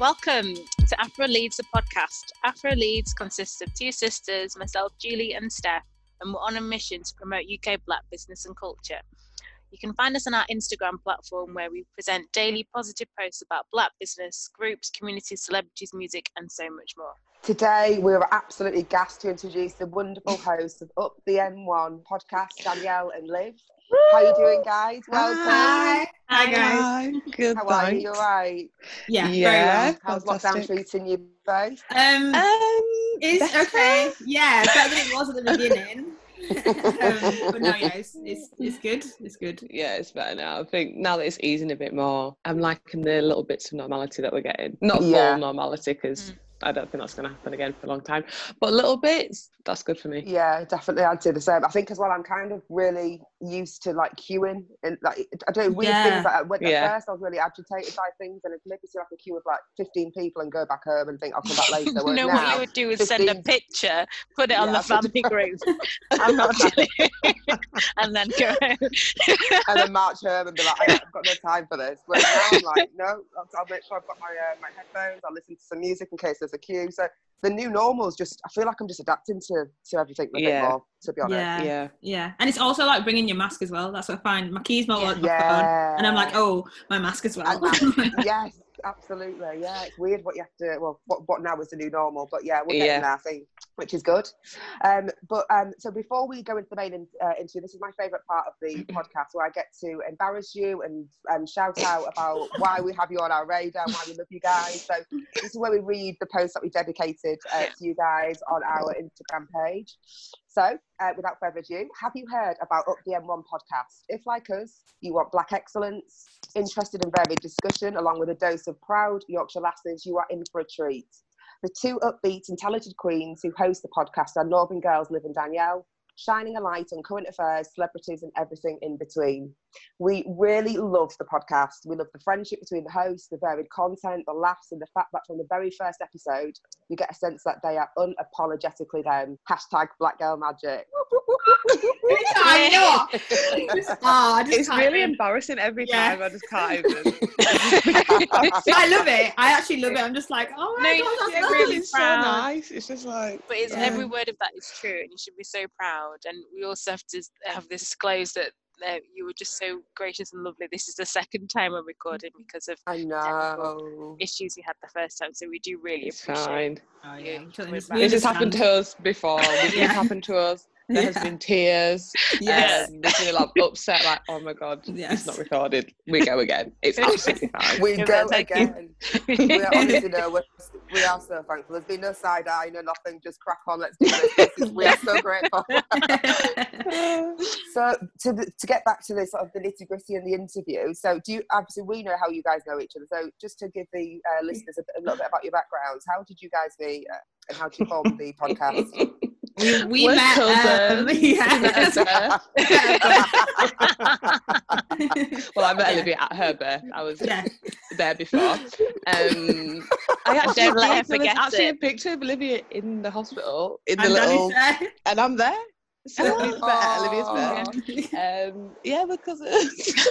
Welcome to Afro Leads, the podcast. Afro Leads consists of two sisters, myself, Julie, and Steph, and we're on a mission to promote UK black business and culture. You can find us on our Instagram platform where we present daily positive posts about black business, groups, communities, celebrities, music, and so much more. Today, we are absolutely gassed to introduce the wonderful hosts of Up the M1 podcast, Danyelle and Liv. How are you doing, guys? Welcome. Hi. Hi, guys. Hi, good. How are thanks. you? You all right? Yeah, Yeah. How's Fantastic. lockdown treating you both? Um, Um, it's better. okay. Yeah, better than it was at the beginning. um, but no, yeah, it's, it's it's good. It's good. Yeah, it's better now. I think now that it's easing a bit more, I'm liking the little bits of normality that we're getting. Not Yeah. full normality because I don't think that's going to happen again for a long time. But little bits, that's good for me. Yeah, definitely. I'd do the same. I think as well, I'm kind of really used to like queuing and like I do weird Yeah. things. Like, when, Yeah. At first, I was really agitated by things, and it's maybe see like a queue of like 15 people and go back home and think I'll come back later. You know now, what you would do is send a picture, put it on the family group. I'm not telling and then go home. and then march home and be like, I've got no time for this. Whereas now I'm like, no, I'll, I'll make sure I've got my uh, my headphones. I'll listen to some music in case there's a queue. So the new normal is just, I feel like I'm just adapting to to everything a Yeah. bit more. To be honest. Yeah. Yeah. Yeah, and it's also like bringing your mask as well. That's what I find. My keys, my wallet, my phone, and I'm like, oh, my mask as well. yes, absolutely. Yeah, it's weird what you have to. Well, what what now is the new normal, but yeah, we're getting Yeah. there, I think, which is good. Um, but um, so before we go into the main in, uh, interview, this is my favourite part of the podcast where I get to embarrass you and and shout out about why we have you on our radar, why we love you guys. So this is where we read the post that we dedicated uh, to you guys on our Instagram page. So, uh, without further ado, have you heard about Up the M1 podcast? If, like us, you want black excellence, interested in varied discussion, along with a dose of proud Yorkshire lasses, you are in for a treat. The two upbeat and talented queens who host the podcast are Northern Girls Liv and Danyelle, shining a light on current affairs, celebrities, and everything in between. We really love the podcast. We love the friendship between the hosts, the varied content, the laughs, and the fact that from the very first episode, you get a sense that they are unapologetically them. Hashtag Black Girl Magic. I know. Just, oh, I just It's really even- embarrassing every Yeah. time. I just can't even. I love it. I actually love it. I'm just like, oh my No, god, that's yeah, nice. really it's so proud. nice. It's just like. But it's, Yeah. every word of that is true, and you should be so proud. And we also have to have this disclosed that uh, you were just so gracious and lovely. This is the second time we're recording because of I know. issues we had the first time, so we do really It's appreciate. fine. Oh, Yeah, yeah. we're It's- back. we This has happened to us before. This Yeah. has happened to us. There has been tears. Yes. Um, there's been a upset, like, oh my god, Yes. it's not recorded. We go again. It's absolutely fine. We Yeah, go again. we are honestly no, we're, we are so thankful. There's been no side eye, no nothing. Just crack on. Let's do this. this we are so grateful. so to the, to get back to the sort of the nitty gritty in the interview. So do you obviously we know how you guys know each other. So just to give the uh, listeners a, bit- a little bit about your backgrounds, how did you guys meet uh, and how did you form the podcast? We we met. Um, cousins. yeah. We met at well, I met Yeah. Olivia at her birth. I was yeah. there before. Um, I actually Don't let her there was forget actually it. a picture of Olivia in the hospital in the And little, and I'm there. So we met at Olivia's birth. Um, yeah, we're cousins.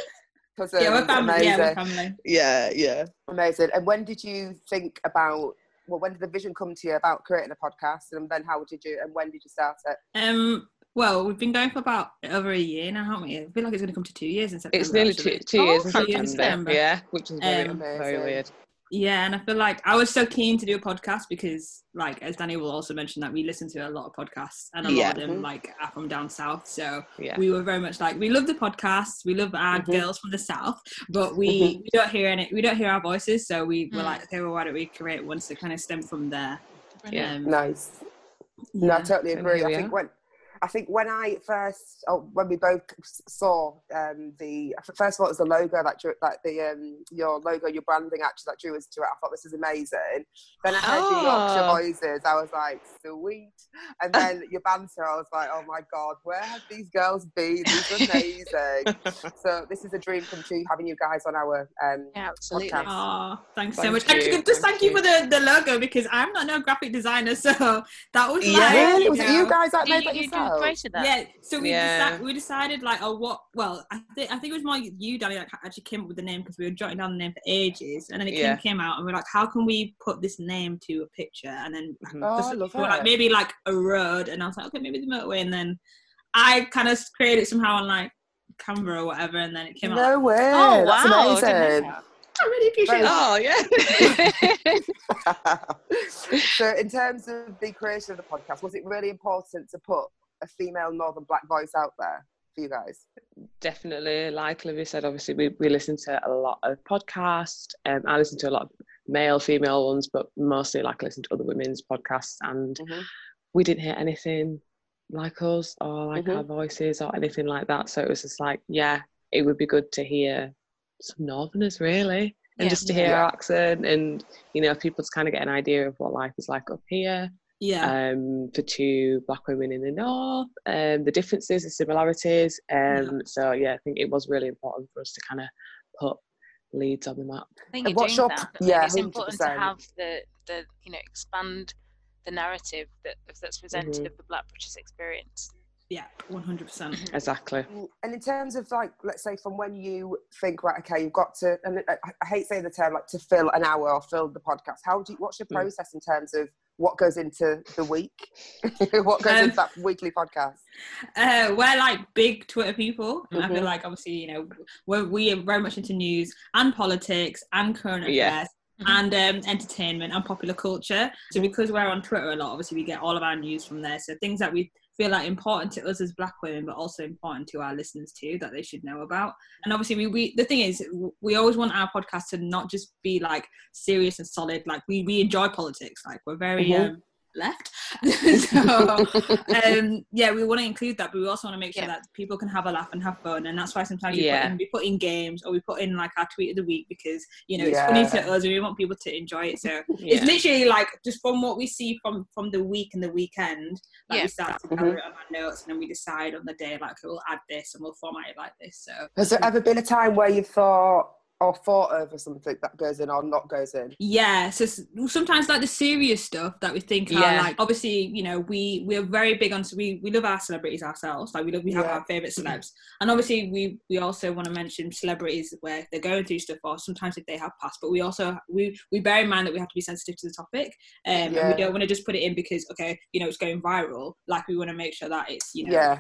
Cousins, yeah, we're family. amazing. Yeah, we're family. yeah, yeah. Amazing. And when did you think about? Well, when did the vision come to you about creating a podcast, and then how did you? And when did you start it? Um. Well, we've been going for about over a year now, haven't we? I feel like it's going to come to two years in September. It's nearly two, two years in two years in September. September. Yeah, which is very, Um, very weird. Yeah, and I feel like I was so keen to do a podcast because, like, as Danny will also mention, that we listen to a lot of podcasts, and a lot of them Mhm. like are from down south. So Yeah. we were very much like we love the podcasts, we love our Mhm. girls from the south, but we, Mhm. we don't hear any, we don't hear our voices. So we were Mm. like, okay, well, why don't we create one to kind of stem from there? Yeah. Um, Nice. No, I totally agree. I think when I think when I first, oh, when we both saw um, the first of all, it was the logo that drew, like the um, your logo, your branding actually that drew us to it. I thought this is amazing. Then I heard your Yorkshire Oh. voices. I was like, sweet. And then your banter, I was like, oh my god, where have these girls been? These are amazing. so this is a dream come true having you guys on our um, Yeah, absolutely. Podcast. Oh, thanks so much. you, Actually, just thank thank you you. for the, the logo because I'm not no graphic designer, so that was Yeah, like, Really? Was it you guys that made that you do yourself? wild. that? Yeah, so we Yeah. deci- we decided like, oh, what? Well, I think I think it was more you, Danny, that actually came up with the name because we were jotting down the name for ages, and then it Yeah. came, came out, and we are like, how can we put this name to a picture? And then Mhm. Oh, just- I love we were like maybe like a road, and I was like, okay, maybe the motorway, and then I kind of created it somehow on like Canva or whatever, and then it came out. No way. Oh That's wow! I didn't amazing. I really appreciate that. Oh yeah. so, in terms of the creation of the podcast, was it really important to put a female Northern Black voice out there for you guys? Definitely, like Olivia said, obviously we, we listen to a lot of podcasts. Um, I listen to a lot of male, female ones, but mostly like I listen to other women's podcasts. And Mhm. we didn't hear anything like us or like Mhm. our voices or anything like that. So it was just like, yeah, it would be good to hear some Northerners really, and Yeah. just to hear Yeah. our accent and you know people to kind of get an idea of what life is like up here Yeah, um, for two black women in the north, um, the differences, the similarities. Um, So yeah, I think it was really important for us to kind of put leads on the map. I think And you're what's doing your- that. yeah, it's important to have the the you know expand the narrative that that's presented Mhm. of the Black British experience. yeah, one hundred percent. Exactly. And in terms of like, let's say from when you think, right, okay, you've got to, and I, I hate saying the term like to fill an hour or fill the podcast. How do you, what's your Mm. process in terms of what goes into the week? what goes Um, into that weekly podcast? Uh, we're like big Twitter people. and I feel Mhm. like obviously, you know, we're, we are very much into news and politics and current affairs. Yeah. Mhm. And um, entertainment and popular culture. So because we're on Twitter a lot, obviously we get all of our news from there. So things that we feel like important to us as Black women, but also important to our listeners too, that they should know about. And obviously, we, we the thing is, we always want our podcast to not just be like serious and solid. Like we we enjoy politics. Like we're very Mhm. um, left. so um, yeah, we want to include that, but we also want to make sure Yeah. that people can have a laugh and have fun, and that's why sometimes we, Yeah. put in, we put in games or we put in like our tweet of the week because you know it's funny to us and we want people to enjoy it. So Yeah. it's literally like just from what we see from from the week and the weekend, like Yeah. we start to gather it on our notes, and then we decide on the day like we'll add this and we'll format it like this. So Has there ever been a time where you thought or fought over something that goes in or not goes in? Yeah, so sometimes like the serious stuff that we think are Yeah. like obviously you know we we're very big on so we we love our celebrities ourselves like we love we have Yeah. our favorite celebs and obviously we we also want to mention celebrities where they're going through stuff or sometimes if they have passed but we also we we bear in mind that we have to be sensitive to the topic um, and we don't want to just put it in because okay you know it's going viral like we want to make sure that it's you know Yeah.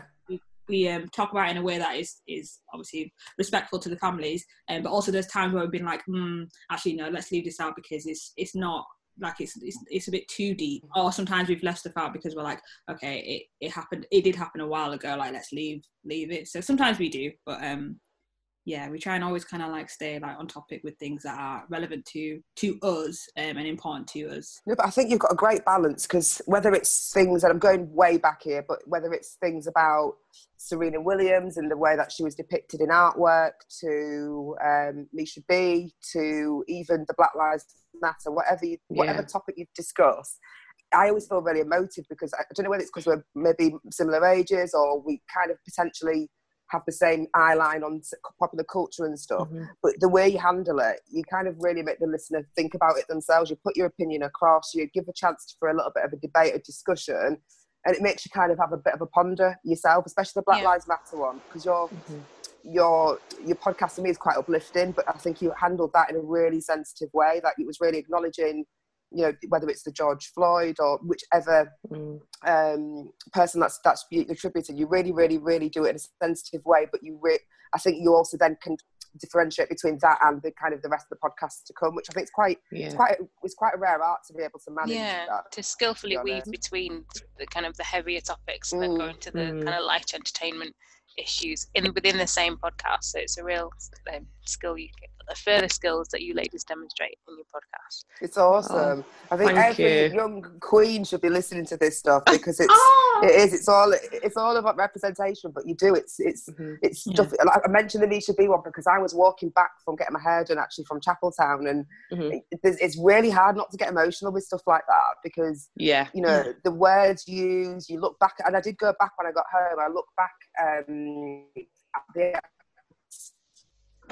We um, talk about in a way that is is obviously respectful to the families, um, but also there's times where we've been like, hmm, actually no, let's leave this out because it's it's not like it's it's, it's a bit too deep. Or sometimes we've left stuff out because we're like, okay, it, it happened, it did happen a while ago, like let's leave leave it. So sometimes we do, but um, yeah, we try and always kind of like stay like on topic with things that are relevant to to us um, and important to us. No, but I think you've got a great balance because whether it's things, and I'm going way back here, but whether it's things about Serena Williams and the way that she was depicted in artwork, to um, Misha B, to even the Black Lives Matter, whatever you, whatever Yeah. topic you've discussed, I always feel really emotive because I, I don't know whether it's because we're maybe similar ages or we kind of potentially have the same eye line on popular culture and stuff Mhm. but the way you handle it, you kind of really make the listener think about it themselves. You put your opinion across, you give a chance for a little bit of a debate or discussion, and it makes you kind of have a bit of a ponder yourself, especially the Black Yeah. Lives Matter one, because your Mhm. your your podcast to me is quite uplifting, but I think you handled that in a really sensitive way. Like it was really acknowledging, you know, whether it's the George Floyd or whichever Mm. um, person that's that's you attributed. You really, really, really do it in a sensitive way, but you, re- I think you also then can differentiate between that and the kind of the rest of the podcasts to come, which I think is quite, Yeah. it's quite, it's quite a rare art to be able to manage yeah, that. to skillfully be weave between the kind of the heavier topics that Mm. go into the Mm. kind of light entertainment issues in within the same podcast. So it's a real um, skill you a further skills that you ladies demonstrate in your podcast. It's awesome. I think Oh, every you. young queen should be listening to this stuff because it's, Oh, it is, it's all, it's all about representation. But you do, it's, it's, Mhm. it's Yeah. stuff. Like I mentioned the Misha B one because I was walking back from getting my hair done actually from Chapeltown, and Mhm. it, it's- it's really hard not to get emotional with stuff like that because Yeah. you know the words used you look back and i did go back when i got home i looked back um at the and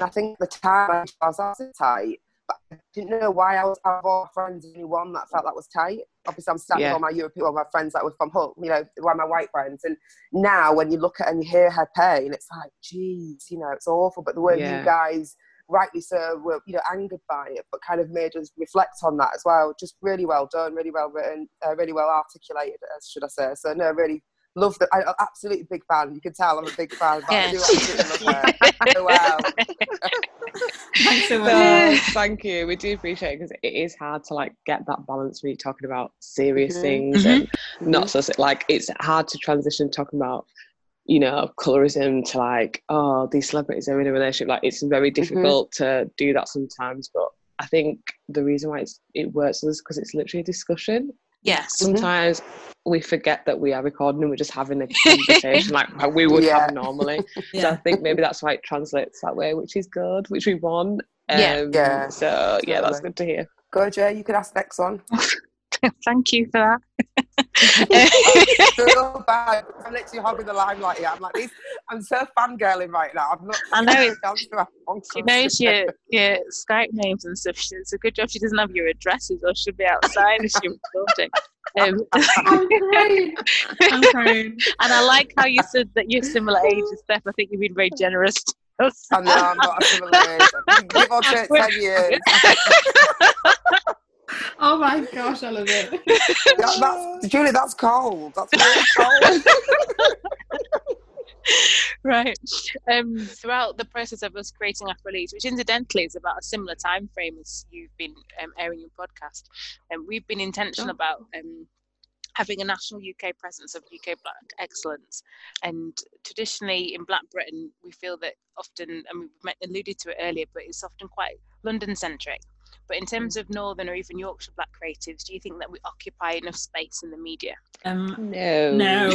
i think the time i was also tight but i didn't know why i was out of all friends only one that felt that was tight obviously I'm standing Yeah. with all my European, well, my friends that were from Hull, you know, were my white friends. And now when you look at and you hear her pain, it's like, geez, you know, it's awful. But the way Yeah. you guys, rightly so, were, you know, angered by it, but kind of made us reflect on that as well. Just really well done, really well written, uh, really well articulated, as should I say. So, no, really love that. I'm absolutely big fan. You can tell I'm a big fan. But I do absolutely love her. So, wow. Thanks so much. No, thank you. We do appreciate it because it is hard to like get that balance when you're talking about serious Mhm. things and not so like it's hard to transition talking about you know colorism to like oh these celebrities are in a relationship like it's very difficult to do that sometimes but I think the reason why it's, it works is because it's literally a discussion Yes. sometimes we forget that we are recording and we're just having a conversation like how we would Yeah. have normally so I think maybe that's why it translates that way, which is good, which we want. Um, Yeah. Yeah, So yeah, that's good to hear. Go, Jay. You can ask next one. Thank you for that. feel bad. I'm literally hogging the limelight here. I'm like, this, I'm so fangirling right now. I'm not. I know it- down to my She knows your your Skype names and stuff. She- It's a good job she doesn't have your addresses, or she'll be outside if she was recording. Um, I'm crying. I'm crying. and I like how you said that you're similar age and Steph. I think you've been very generous. To us. I know I'm not a similar age. Give or take ten years. Oh my gosh, I love it. That- that's, Julie, that's cold. That's really cold. right. Um, throughout the process of us creating Afro Leads, which incidentally is about a similar time frame as you've been um, airing your podcast, and we've been intentional Sure. about um, having a national UK presence of UK Black excellence. And traditionally in Black Britain, we feel that often, and we met- alluded to it earlier, but it's often quite London centric. But in terms of Northern or even Yorkshire Black creatives, do you think that we occupy enough space in the media? Um, No. No.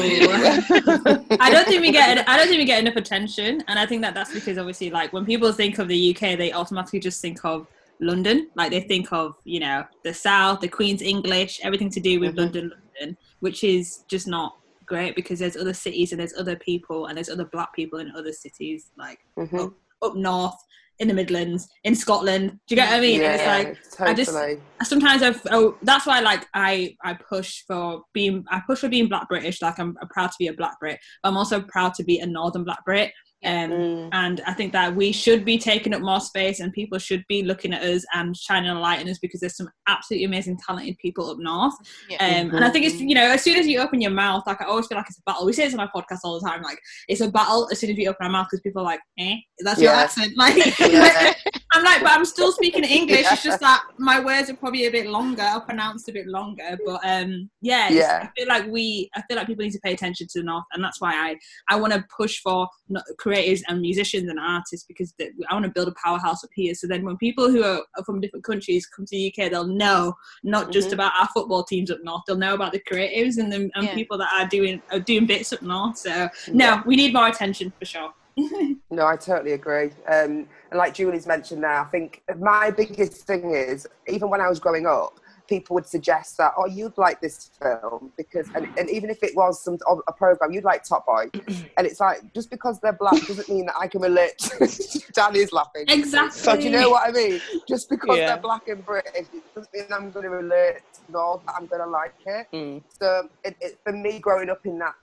I don't think we get. I don't think we get enough attention, and I think that that's because obviously, like when people think of the UK, they automatically just think of London. Like they think of you know the South, the Queen's English, everything to do with Mhm. London, London, which is just not great because there's other cities and there's other people and there's other Black people in other cities, like Mhm. Up north, in the Midlands, in Scotland. Do you get what I mean? And it's Yeah, like I just- totally. sometimes I've oh that's why like I I push for being I push for being black British like I'm, I'm proud to be a black Brit but I'm also proud to be a northern black Brit um Mm. and I think that we should be taking up more space and people should be looking at us and shining a light on us because there's some absolutely amazing talented people up north Yeah. um, and I think it's you know as soon as you open your mouth like I always feel like it's a battle we say this on our podcast all the time like it's a battle as soon as we open our mouth because people are like eh that's your Yeah. accent like Yeah. I'm like, but I'm still speaking English. It's just that my words are probably a bit longer, or pronounced a bit longer. But um, yeah, Yeah. I feel like we, I feel like people need to pay attention to the north, and that's why I, I want to push for no- creators and musicians and artists because the, I want to build a powerhouse up here. So then when people who are are from different countries come to the UK, they'll know not just Mhm. about our football teams up north. They'll know about the creatives and the and Yeah. people that are doing are doing bits up north. So no, we need more attention for sure. No, I totally agree. Um, and like Julie's mentioned now, I think my biggest thing is even when I was growing up, people would suggest that, oh, you'd like this film because, and, and even if it was some a program, you'd like Top Boy, and it's like just because they're black doesn't mean that I can relate. to Danny's laughing. Exactly. So do you know what I mean? Just because Yeah. they're black and British, doesn't mean I'm going to relate nor that I'm going to like it. Mm. So it, it, for me, growing up in that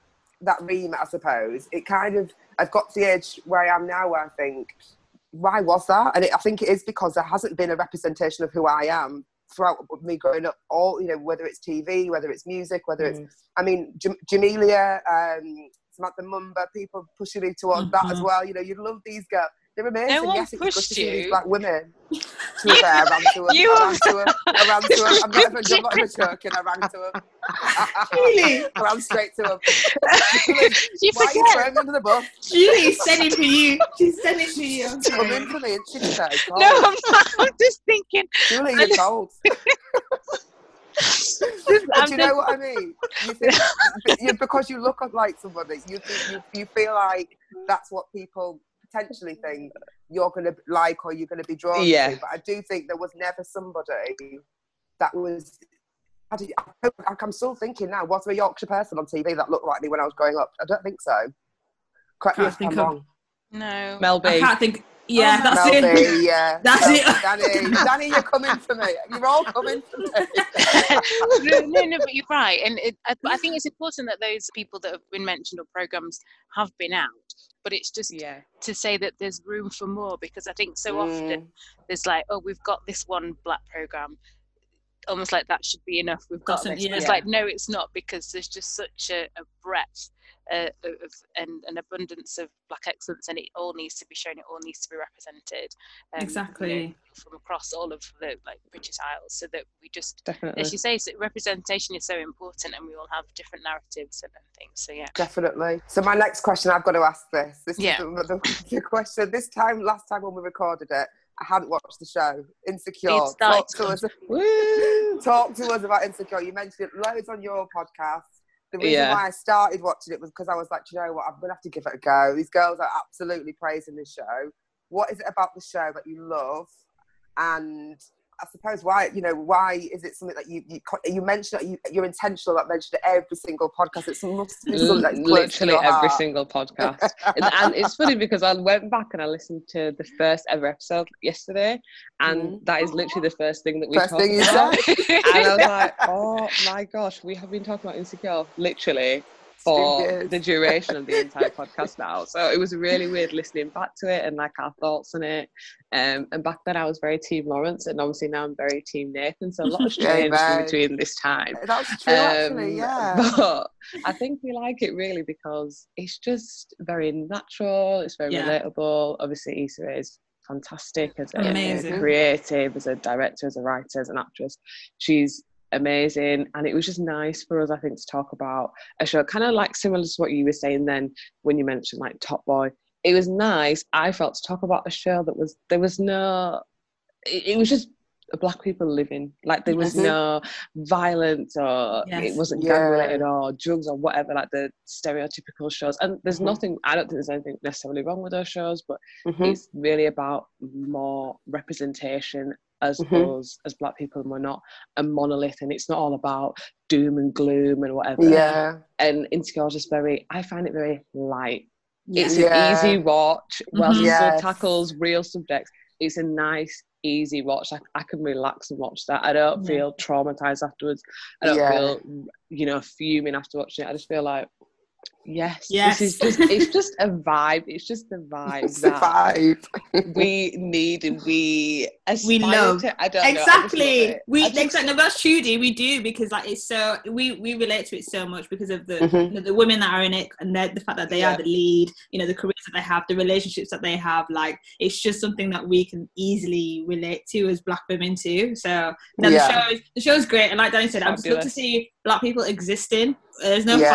that remit, I suppose, it kind of I've got to the age where I am now, where I think, why was that? And it, I think it is because there hasn't been a representation of who I am throughout me growing up. All you know, whether it's TV, whether it's music, whether it's I mean, Jam- Jamelia, um, Samantha Mumba, people pushing me towards that as Mhm. well. You know, you love these girls. They're amazing. one yes, it pushed to see these you. black women. To be fair, I ran to them. You I ran to them. I ran to them. I'm not even, Pushed I'm not even joking. I ran to them. Really? I ran straight to them. you Why are you forget. throwing under the bus? Julie's sending for you. She's sending for you. I'm Come in for me, and she said, No, I'm not. I'm just thinking. Julie, you're just- cold. Just, But I'm do you know what I mean? You think, you, because you look like somebody, you, think, you you feel like that's what people potentially think you're going to like or you're going to be drawn Yeah. to. But I do think there was never somebody that was. I did- I- I'm still thinking now. Was there a Yorkshire person on TV that looked like me when I was growing up? I don't think so. Correct me Can't if think I'm of- wrong. no. Mel I B. can't think. Yeah, Oh, that's Mel it. B, yeah. That's Mel- it. Danny, Danny, you're coming for me. You're all coming for me. no, no, no, but you're right, and it, I, I think it's important that those people that have been mentioned or programs have been out. But it's just Yeah. to say that there's room for more because I think so often Mm. there's like, oh, we've got this one black program, almost like that should be enough. We've got Doesn't- this. But It's like no, it's not because there's just such a, a breadth uh, of and an abundance of black excellence, and it all needs to be shown. It all needs to be represented. um, you know, Exactly. from across all of the like British Isles, so that we just Definitely. as you say, so representation is so important, and we all have different narratives and, and things. So yeah, Definitely. So my next question, I've got to ask this. This Yeah. is the, the, the question. This time, last time when we recorded it, I hadn't watched the show. Insecure. Talk to us. Talk to us about Insecure. You mentioned it loads on your podcast. The reason Yeah. why I started watching it was because I was like, you know what? I'm gonna have to give it a go. These girls are absolutely praising this show. What is it about the show that you love? And I suppose why you know why is it something that you you, you mentioned that you, you're intentional about mentioning every single podcast? It's must be something literally every heart. single podcast and, and it's funny because i went back and i listened to the first ever episode yesterday and Mhm. that is literally the first thing that we First talked about and i was like oh my gosh we have been talking about insecure literally for years. the duration of the entire podcast now so it was really weird listening back to it and like our thoughts on it um, and back then i was very team lawrence and obviously now i'm very team nathan so a lot has changed in Amen. between this time That's true, actually. um, Yeah. But I think we like it really because it's just very natural, it's very Yeah. relatable. Obviously, Issa is fantastic as a, Amazing. a creative, as a director, as a writer, as an actress. She's amazing. And it was just nice for us, I think, to talk about a show kind of like similar to what you were saying then when you mentioned like Top Boy. It was nice, I felt, to talk about a show that was, there was no, it, it was just black people living like there was no violence or Yes. it wasn't Yeah. gang related or drugs or whatever like the stereotypical shows and there's Mhm. nothing i don't think there's anything necessarily wrong with those shows but Mhm. it's really about more representation as Mhm. us as black people and we're not a monolith and it's not all about doom and gloom and whatever Yeah. and insecure is just very i find it very light Yeah. it's Yeah. an easy watch while Mhm. Yes. tackles real subjects it's a nice easy watch I, I can relax and watch that i don't Yeah. feel traumatized afterwards i don't Yeah. feel you know fuming after watching it i just feel like yes, Yes. this is just it's just a vibe it's just the vibe It's the vibe. we need and we We love. to, I don't know, I exactly we just- exactly no, that's trudy we do because like it's so we we relate to it so much because of the Mhm. you know, the women that are in it and the, fact that they Yeah. are the lead you know the careers that they have the relationships that they have like it's just something that we can easily relate to as black women too so no, Yeah. the show is the show's great and like Danny said I'm just love to see black people existing there's no yeah.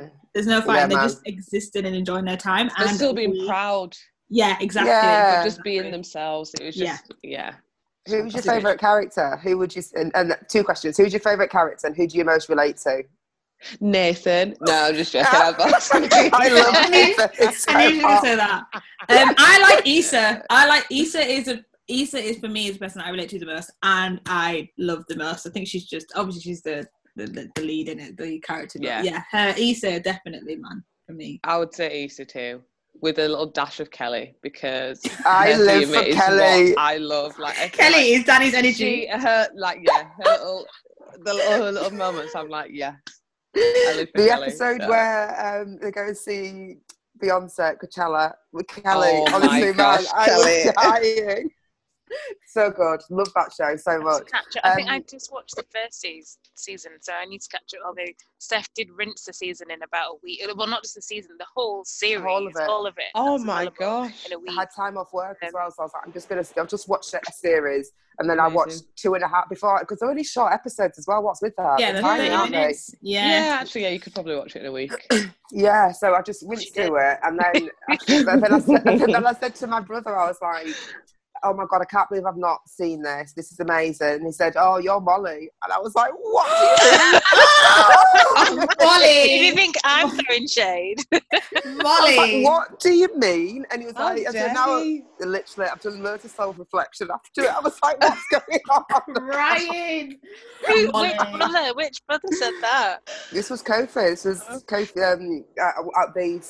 fighting there's no fighting they're man. just existed and enjoying their time and and still being we- proud yeah exactly Yeah. but just being themselves it was just yeah Who was your That's a good- favourite character? Who would you? And, and two questions. Who's your favourite character, and who do you most relate to? Nathan no I'm just joking I'm. I love Nathan. It's so I knew you were gonna say that. Um, I like Issa. I like Issa is a Issa is for me is the person I relate to the most, and I love the most. I think she's just obviously she's the the, the, the lead in it, the character. but Yeah. yeah, her Issa definitely man for me. I would say Issa too, with a little dash of Kelly because I her live for Kelly. I love. Like I feel Kelly like is Danny's she, energy. her like yeah, her little the little, her little moments. I'm like yes, I live for the Kelly, episode so. where um, they go and see Beyonce at Coachella with Kelly. Oh my Honestly, gosh, man, I Kelly. was dying. So good. Love that show so much. Catch up. I think I Um, just watched the first season, season, so I need to catch up. Although Steph did rinse the season in about a week. Well, not just the season, the whole series, whole of it. all of it. Oh That's my available gosh! In a I week. had time off work as Um, well, so I was like, I'm just gonna. I've just watched a series, and then I watched two and a half before because they're only short episodes as well. What's with that? Yeah, They're they're tiny, aren't they? Yeah. Yeah. actually, yeah, you could probably watch it in a week. Yeah, so I just went through it, and then, and then, I said, and then I said to my brother, I was like, "Oh my god, I can't believe I've not seen this. This is amazing." And he said, "Oh, you're Molly," and I was like, "What?" Do you? If you think I'm throwing shade, I was Molly. like, what do you mean? And he was How like, I dare said, now, literally, I've done loads of self reflection after it. I was like, what's going on? Ryan. who, which brother? Which brother said that? This was Kofi. This was Oh. Kofi. Um, uh, uh, the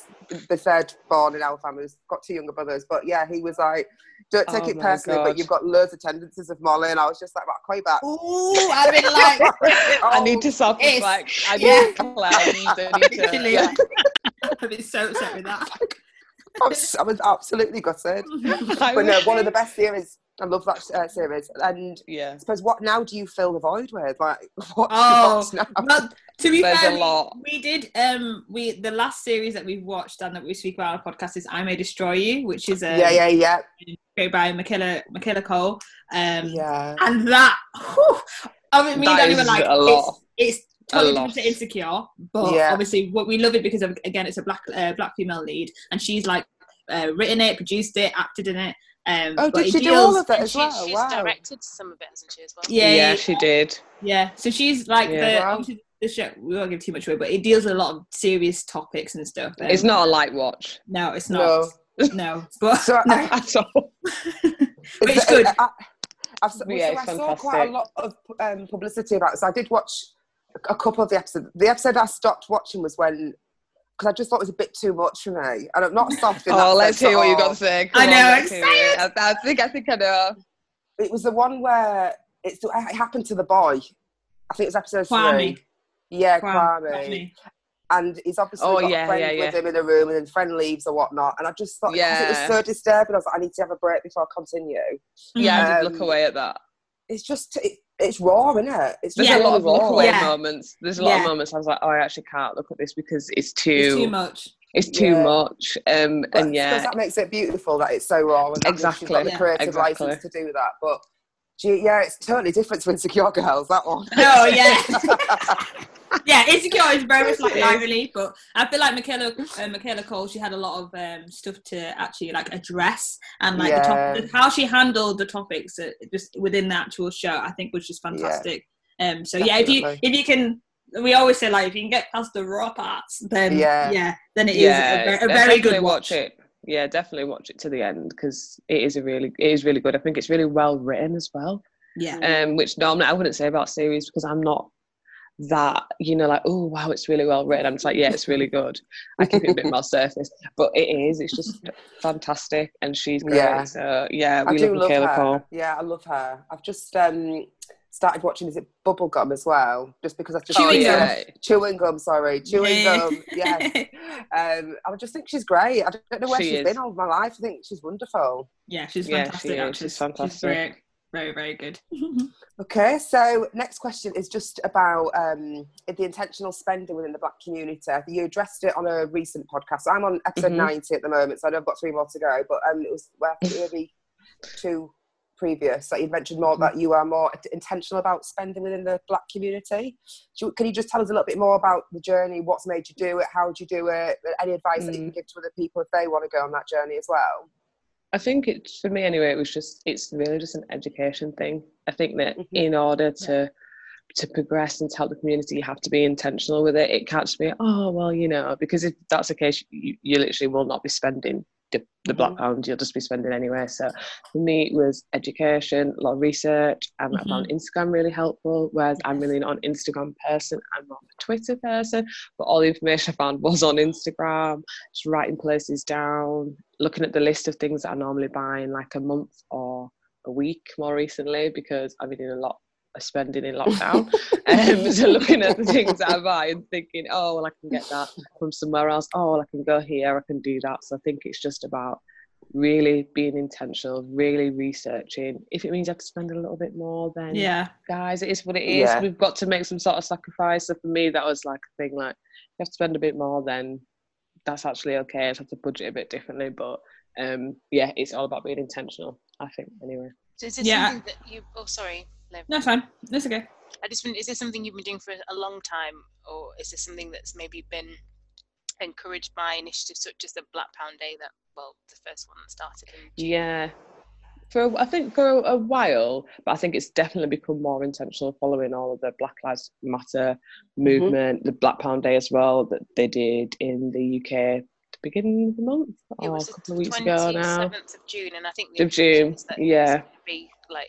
the third born in our family. He's got two younger brothers, but yeah, he was like, "Don't take Oh it personally, God. but you've got loads of tendencies of Molly." And I was just like, "Right, call you back." Ooh, I've been like, I need to self It's- reflect. I yeah. need to cleanse. I need to. literally. Yeah. I've been so upset with that. I was, I was absolutely gutted. But no, one of the best series. I love that uh, series. And Yeah. I suppose what now do you fill the void with? Like, what Oh. Well, to be There's fair, a we- lot. We, did. Um, we the last series that we've watched and that we speak about on our podcast is "I May Destroy You," which is um, yeah, yeah, yeah, created by Michaela Michaela Coel. Um, yeah. and that, whew, I mean, me and That Danny were is like, a lot. It's, it's totally A lot. to Insecure, but Yeah. obviously what we love it because of, again it's a black uh, black female lead, and she's like uh, written it, produced it, acted in it. Um, Oh, did it she do all of it And as she, well? she's Wow. directed some of it, hasn't she, as well? Yeah, Yeah, yeah, she did. Yeah, so she's like Yeah. the Wow. the show. We won't give too much away, but it deals with a lot of serious topics and stuff. Um, It's not a light watch No, it's not. No. No, but So, no. I- at all. But it's good. I, I've, so Yeah, it's I saw quite a lot of um, publicity about it. So I did watch a couple of the episodes. The episode I stopped watching was when, because I just thought it was a bit too much for me. And I'm not soft in that Oh, let's hear at what you got to say. I Come know, on, I'm let's it. I, I think I think I know. It was the one where it's, it happened to the boy. I think it was episode Kwame. three. Yeah, Kwame. Kwame. And he's obviously Oh, got yeah, a friend yeah, yeah. with him in a room, and then friend leaves or whatnot. And I just thought 'cause it was so disturbing. I was like, I need to have a break before I continue. Yeah, I did Um, look away at that. It's just, it, it's raw, isn't it? It's There's Yeah. a lot of look raw. away Yeah. moments. There's a lot of moments I was like, oh, I actually can't look at this because it's too, It's too much. it's too Yeah. much. Um, But and I suppose yeah, that makes it beautiful that it's so raw and that means she's got Exactly. the Yeah. creative Exactly. license to do that. But gee, yeah, it's totally different to Insecure Girls. That one. Oh yeah, yeah. Insecure is very much like It is. Live Relief, but I feel like Michaela uh, Michaela Coel she had a lot of um, stuff to actually like address and like Yeah. the top, how she handled the topics uh, just within the actual show. I think was just fantastic. Um, so yeah, if you if you can. We always say like if you can get past the raw parts, then Yeah. yeah, then it is yeah, a, a very definitely good watch. it. Yeah, definitely watch it to the end because it is a really, it is really good. I think it's really well written as well. Yeah, um, which normally I wouldn't say about series because I'm not that you know like oh wow it's really well written. I'm just like yeah it's really good. I keep it a bit more surface, but it is. It's just fantastic, and she's great. Yeah. So yeah, I we do love love Michaela her. Coel. Yeah, I love her. I've just um, started watching. Is it Bubblegum as well? Just because I've just Chewing gum. yeah. Chewing gum. Sorry, chewing Yeah. gum. Yes. um, I just think she's great. I don't know where She she's is. been all my life. I think she's wonderful. yeah, she's Yeah, she fantastic. is. actress. She's fantastic. great. Very, very good. Okay, so next question is just about um, the intentional spending within the black community. I think You addressed it on a recent podcast. I'm on episode Mhm. 90 at the moment, so I know I've got three more to go. But um, it was well, I maybe two previous that you mentioned more that you are more intentional about spending within the black community. You- Can you just tell us a little bit more about the journey? What's made you do it? How did you do it? Any advice that you Mm. can give to other people if they want to go on that journey as well? I think it for me anyway. It was just it's really just an education thing. I think that Mhm. in order to to progress and to help the community, you have to be intentional with it. It can't just be oh well, you know, because if that's the case, you, you literally will not be spending the, the black Mhm. pound. You'll just be spending anyway. So for me, it was education, a lot of research, and I found Instagram really helpful. Whereas I'm really not an Instagram person. I'm not a Twitter person. But all the information I found was on Instagram. Just writing places down, looking at the list of things that I normally buy in like a month or a week more recently because I've been doing a lot spending in lockdown. um, so looking at the things that I buy and thinking, oh, well, I can get that from somewhere else. Oh, well, I can go here, I can do that. So I think it's just about really being intentional, really researching. If it means I have to spend a little bit more, then Yeah, guys, it is what it is. Yeah. We've got to make some sort of sacrifice. So for me, that was like a thing like you have to spend a bit more, then that's actually okay. I just have to budget a bit differently. But um, yeah, it's all about being intentional, I think, anyway. So is this Yeah. something that you? Oh, sorry, Liv. no, it's fine. That's okay. I just wonder, is this something you've been doing for a long time, or is this something that's maybe been encouraged by initiatives such as the Black Pound Day that, well, the first one that started in Yeah. for I think for a while, but I think it's definitely become more intentional following all of the Black Lives Matter Mm-hmm. movement, the Black Pound Day as well that they did in the UK at the beginning of the month It or was a couple of weeks ago now. 27th of June, and I think the Of June, that yeah. Be like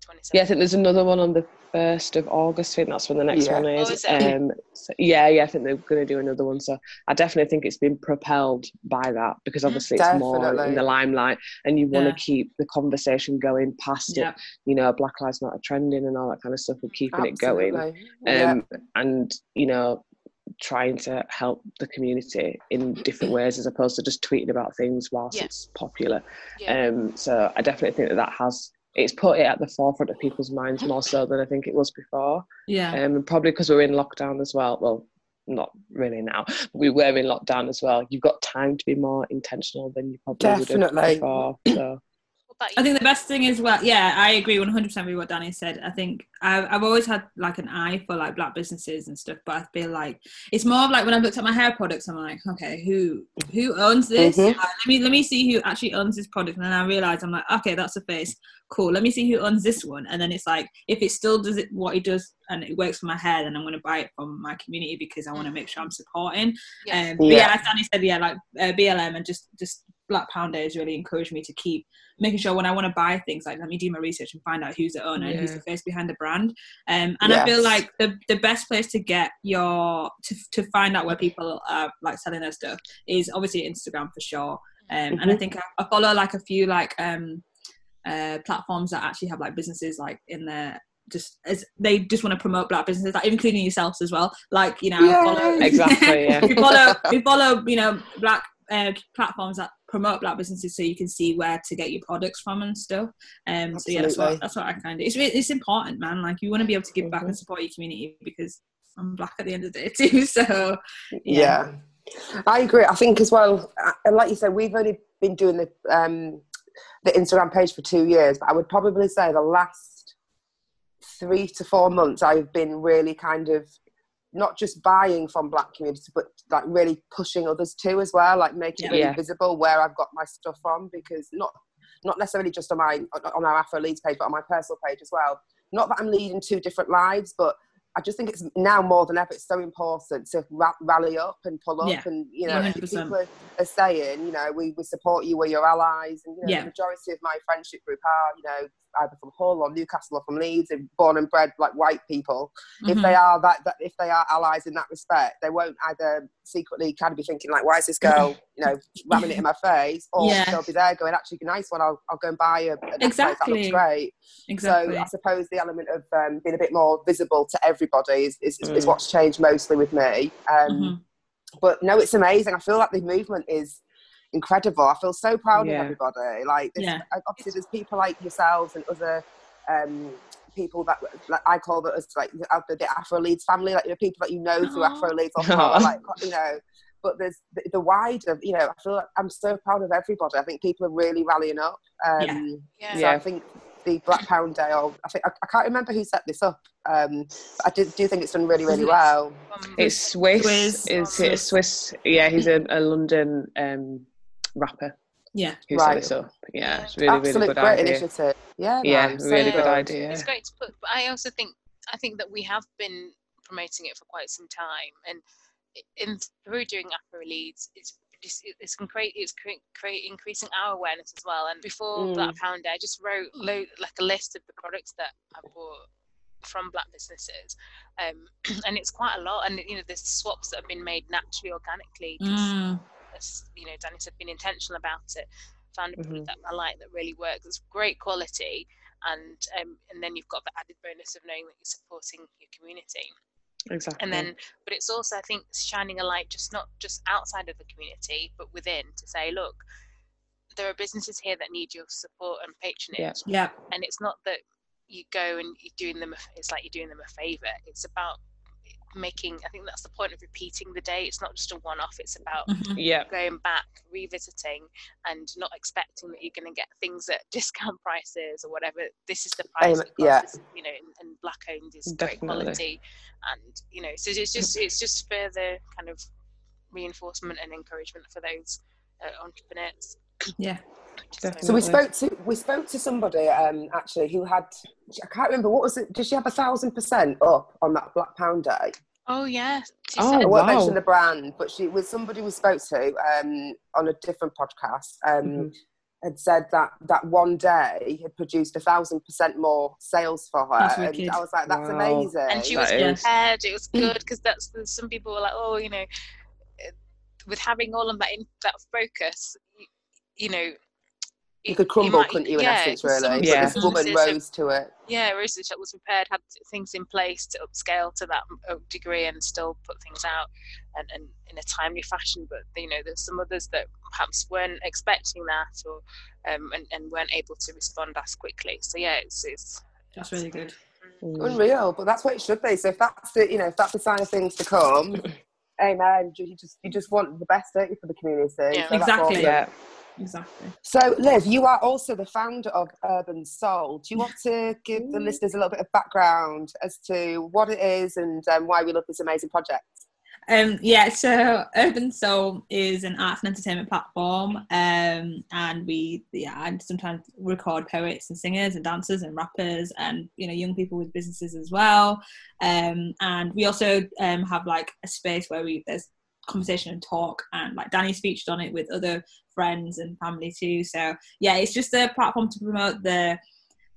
the 27th. Yeah, I think there's another one on the first of August. I think that's when the next Yeah. one is. Oh, is um, so, yeah, yeah, I think they're going to do another one. So I definitely think it's been propelled by that because Mm, obviously it's more in the limelight, and you want to Yeah. keep the conversation going past Yeah. it. You know, Black Lives Matter trending and all that kind of stuff, and keeping it going. Absolutely. Yeah. Um, and you know, trying to help the community in different ways as opposed to just tweeting about things whilst Yeah. it's popular. Yeah. Um, so I definitely think that that has it's put it at the forefront of people's minds more so than I think it was before. Yeah. Um, and probably because we're in lockdown as well. Well, not really now. We were in lockdown as well. You've got time to be more intentional than you probably would have before. So What about I think the best thing is well, yeah, I agree 100% with what Danny said. I think I've, I've always had like an eye for like black businesses and stuff, but I feel like it's more of like when I've looked at my hair products, I'm like, okay, who who owns this? Mhm. Like, let me let me see who actually owns this product, and then I realized I'm like, okay, that's a face, cool. Let me see who owns this one, and then it's like if it still does it what it does and it works for my hair, then I'm going to buy it from my community because I want to make sure I'm supporting. Yeah. Um, but yeah, Yeah. as Danny said, yeah, like uh, BLM and just just Black Pound Day has really encouraged me to keep making sure when I want to buy things, like let me do my research and find out who's the owner and who's the face behind the brand. Um, and I feel like the the best place to get your to to find out where people are like selling their stuff is obviously Instagram for sure. Um, and I Mhm. think I, I follow like a few like um uh platforms that actually have like businesses like in their just as they just want to promote black businesses, like including yourselves as well. Like you know, I follow, Exactly, yeah. we follow we follow you know black uh, platforms that promote black businesses, so you can see where to get your products from and stuff. Um, so yeah, that's what that's what I kind of. It's it's important, man. Like you want to be able to give back Mhm. and support your community because I'm black at the end of the day too. So yeah. I agree. I think as well, uh, and like you said, we've only been doing the um, the Instagram page for two years, but I would probably say the last three to four months, I've been really kind of not just buying from black communities, but like really pushing others too as well, like making it really visible where I've got my stuff from, because not not necessarily just on my on our Afro Leads page, but on my personal page as well. Not that I'm leading two different lives, but I just think it's now more than ever. It's so important to ra- rally up and pull up, Yeah, and you know, 100%. people are, are saying, you know, we, we support you, we're your allies, and you know, Yeah. the majority of my friendship group are, you know, either from Hull or Newcastle or from Leeds, and born and bred like white people. If mhm. they are that, that, if they are allies in that respect, they won't either secretly kind of be thinking like, why is this girl, you know, ramming it in my face, or Yeah. they'll be there going, actually, nice one, I'll, I'll go and buy a, a necklace, that Exactly. looks great. exactly. So I suppose the element of um, being a bit more visible to everybody is, is, is, is Mm. what's changed mostly with me. Um, Mhm. But no, it's amazing. I feel like the movement is incredible. I feel so proud Yeah. of everybody. Like, there's, Yeah. obviously, there's people like yourselves and other um, people that like, I call that as like the, the Afro Leads family, like you know, people that you know through Afro Leads or Aw. like you know. But there's the, the wider, you know. I feel like I'm so proud of everybody. I think people are really rallying up. Um, Yeah. Yeah. so Yeah. I think the Black Pound Day, or I think I, I can't remember who set this up. Um, but I do, do think it's done really, really well. Um, it's Swiss. Swiss. It's, Swiss. it's Swiss. Yeah, he's a, a London um, rapper yeah. who Right. set this up. Yeah, it's really, Absolute really good great idea. initiative. Yeah, Yeah, man, really good good. idea. It's great to put, but I also think I think that we have been promoting it for quite some time, and in through doing Afro Leads, it's just it's create it's create, create increasing our awareness as well. And before Black Pound Day, I just wrote lo- like a list of the products that I bought from black businesses um and it's quite a lot and you know there's swaps that have been made naturally organically just Mm. As you know danny said been intentional about it found a Mhm. product that i like that really works it's great quality and um, and then you've got the added bonus of knowing that you're supporting your community Exactly. and then but it's also i think shining a light just not just outside of the community but within to say look there are businesses here that need your support and patronage Yeah. and it's not that you go and you're doing them a- it's like you're doing them a favor it's about making i think that's the point of repeating the day it's not just a one-off it's about Mhm. yeah, going back revisiting and not expecting that you're going to get things at discount prices or whatever this is the price Um, yeah. costs, you know and, and black owned is great quality and you know so it's just it's just further kind of reinforcement and encouragement for those uh, entrepreneurs Yeah. So we spoke to we spoke to somebody um, actually who had I can't remember what was it. Did she have a thousand percent up on that Black Pound Day? Oh yeah. She Oh, said- I won't wow. mention the brand, but she was somebody we spoke to um, on a different podcast. Um, Mhm. Had said that that one day had produced a thousand percent more sales for her, That's and wicked. I was like, "That's Wow. amazing." and she That was is- prepared. It was good because that's some people were like, oh, you know, uh, with having all of that in that focus, you, you know, you could crumble, might- couldn't you? In yeah, essence, 'cause some really. Yeah. But this woman businesses rose to it. yeah, Rooster Shop was prepared, had things in place to upscale to that uh, degree and still put things out and, and in a timely fashion. But you know, there's some others that perhaps weren't expecting that or um, and, and weren't able to respond as quickly. So yeah, it's it's That's really good. Mm. Unreal, but that's what it should be. So if that's the you know if that's the sign of things to come, amen. You just you just want the best, don't you, for the community? Yeah. So Exactly. awesome. Yeah. Exactly. So, Liv, you are also the founder of Urban Soul. Do you want to give the Mm. listeners a little bit of background as to what it is and um, why we love this amazing project? Um, yeah, so Urban Soul is an arts and entertainment platform, um, and we yeah, I sometimes record poets and singers and dancers and rappers and you know young people with businesses as well. Um, and we also um, have like a space where we there's conversation and talk, and like Danny's featured on it with other friends and family too. So yeah, it's just a platform to promote the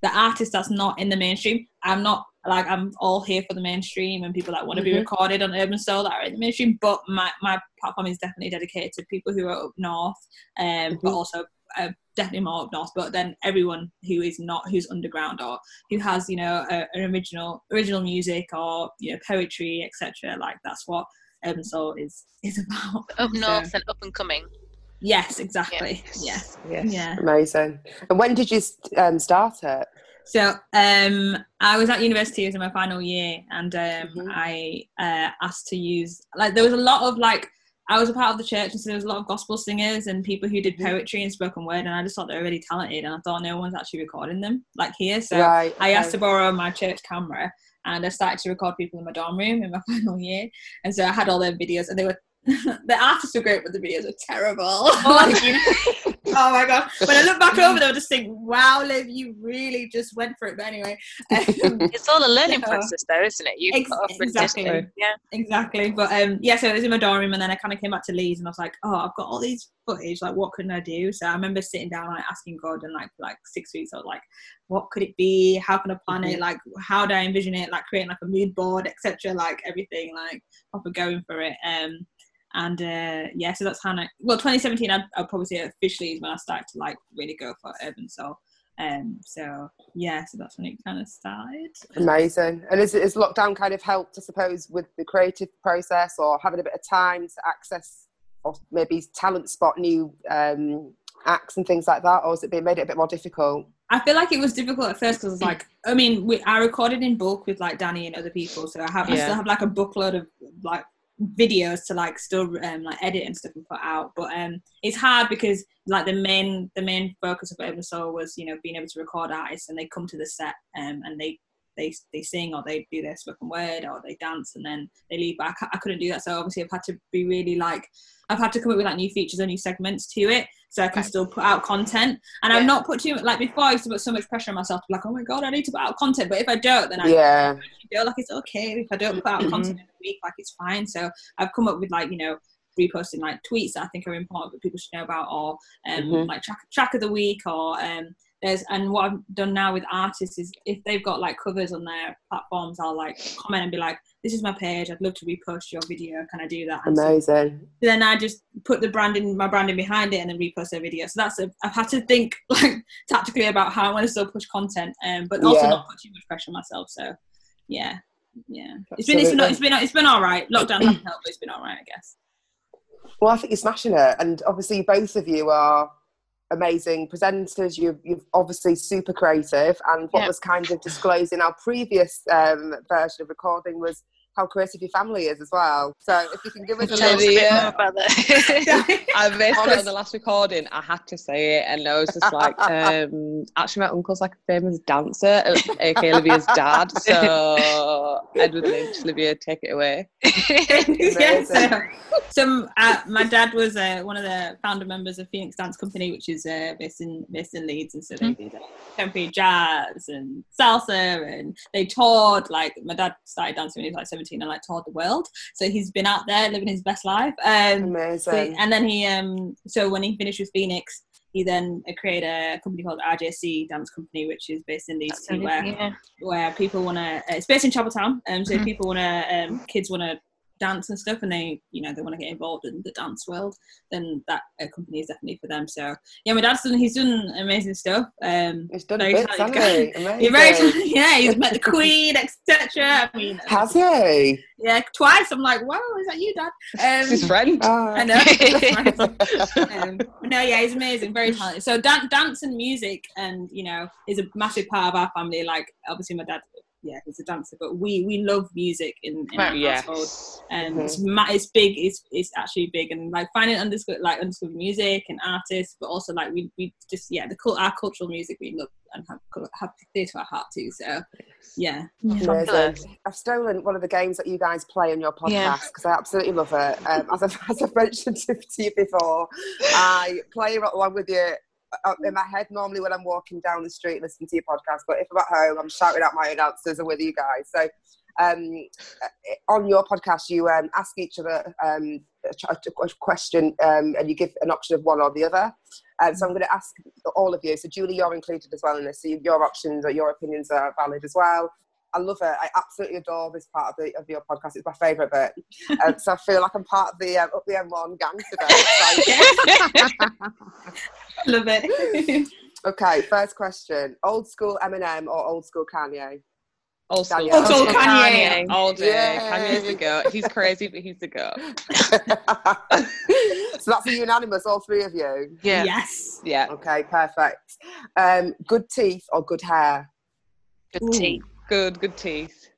the artist that's not in the mainstream. I'm not like I'm all here for the mainstream and people that want to be Mhm. recorded on Urban Soul that are in the mainstream. But my, my platform is definitely dedicated to people who are up north, um, but Mhm. also uh, definitely more up north. But then everyone who is not who's underground or who has you know a, an original original music or you know poetry etc. Like that's what Urban Soul is is about. up So- north and up and coming. Yes, exactly. Yeah, Yes. yeah. Amazing. And when did you um, start it? So um, I was at university, it was in my final year, and um, Mhm. I uh, asked to use like there was a lot of like I was a part of the church, and so there was a lot of gospel singers and people who did Mhm. poetry and spoken word, and I just thought they were really talented, and I thought no one's actually recording them like here. So right. I asked to borrow my church camera, and I started to record people in my dorm room in my final year, and so I had all their videos, and they were. the artists were great, but the videos were terrible. Like, you know- oh my god! When I look back over them, I just think, "Wow, Liv, you really just went for it." But anyway, um, It's all a learning So- process, though, isn't it? You Ex- put off and exactly. yeah. exactly. But um, yeah, so it was in my dorm room, and then I kind of came back to Leeds, and I was like, "Oh, I've got all these footage. Like, what can I do?" So I remember sitting down, like asking God, and like like six weeks, I was like, "What could it be? How can I plan it? Like, how do I envision it? Like, creating like a mood board, etc. Like everything, like proper going for it." Um, and uh, yeah, so that's how I. Well, 2017, I'd, I'd probably say officially is when I started to like really go for urban soul. Um, so yeah, so that's when it kind of started. Amazing. And is, is lockdown kind of helped, I suppose, with the creative process or having a bit of time to access or maybe talent spot new um, acts and things like that? Or has it been made it a bit more difficult? I feel like it was difficult at first because it's like I mean we, I recorded in bulk with like Danny and other people, so I have I still have like a bookload of like videos to like still um, like edit and stuff and put out. But um, it's hard because like the main the main focus of Urban Soul was you know being able to record artists and they come to the set um, and they they they sing or they do their spoken word or they dance and then they leave. But I, I couldn't do that, so obviously I've had to be really like I've had to come up with like new features or new segments to it so I can Right. still put out content. And Yeah. I've not put too much, like before. I used to put so much pressure on myself to be like, oh my god, I need to put out content. But if I don't, then I Yeah. feel like it's okay. If I don't put out content in a week, like it's fine. So I've come up with like you know reposting like tweets that I think are important that people should know about, or um, Mhm. like track track of the week, or um, there's and what I've done now with artists is if they've got like covers on their platforms, I'll like comment and be like, this is my page. I'd love to repost your video. Can I do that? And so Amazing. then I just put the branding, my branding behind it, and then repost their video. So that's a, I've had to think like tactically about how I want to still push content, um, but also Yeah. not put too much pressure on myself. So yeah, yeah, it's been it's been it's been it's been all right. Lockdown hasn't helped, but it's been all right, I guess. Well, I think you're smashing it, and obviously both of you are amazing presenters. You're, you're obviously super creative, and what Yeah. was kind of disclosed in our previous um, version of recording was how creative your family is as well. So if you can give us a Tell little bit more about that. I missed it on the last recording. I had to say it, and I was just like, um, actually, my uncle's like a famous dancer, aka Olivia's dad. So, Edward Lynch, Olivia, take it away. yeah, so, so uh, my dad was uh, one of the founder members of Phoenix Dance Company, which is uh, based in based in Leeds, and so they Mhm. did uh, contemporary jazz and salsa, and they toured. Like my dad started dancing when he was like seventeen, and like toured the world. So he's been out there living his best life. Um, so- amazing. and then he um, so when he finished with Phoenix. He then uh, created a company called RJC Dance Company, which is based in Leeds, too, where yeah. where people want to. Uh, it's based in Chapeltown, um, so if Mhm. people want to, um, kids want to dance and stuff, and they, you know, they want to get involved in the dance world, then that uh, company is definitely for them. So yeah, my dad's done. He's done amazing stuff. Um, He's done very bits, talented hasn't he? he's Amazing. very, yeah, he's met the Queen, etc. I mean, Has he? yeah, twice. I'm like, wow, is that you, Dad? It's his Um, friend. Oh. I know. um, no, yeah, he's amazing, very talented. So dan- dance and music, and you know, is a massive part of our family. Like, obviously, my dad, yeah, he's a dancer, but we we love music in, in our Right, household. Yes. And Mhm. it's, ma- it's big. It's it's actually big, and like finding underscore like underscore music and artists, but also like we, we just yeah the cult our cultural music we love and have have dear to our heart too. So yeah, Amazing. I've stolen one of the games that you guys play on your podcast because I absolutely love it. Um, as, I've, as I've mentioned to you before, I play along with you in my head normally when I'm walking down the street listening to your podcast. But if I'm at home, I'm shouting out my own answers and with you guys. So um, uh, on your podcast, you um, ask each other um, a, a question um, and you give an option of one or the other. Um, so I'm going to ask all of you. So Julie, you're included as well in this. So your options or your opinions are valid as well. I love it. I absolutely adore this part of, the, of your podcast. It's my favourite bit. Um, so I feel like I'm part of the um, up the M1 gang today. love it. okay, first question: old school Eminem or old school Kanye? Old school. Old school Kanye. All day. Yay. Kanye's the goat. He's crazy, but he's the goat. so that's a unanimous, all three of you. Yeah. Yes. Yeah. Okay, perfect. Um, good teeth or good hair? Good tea. Good, good teeth.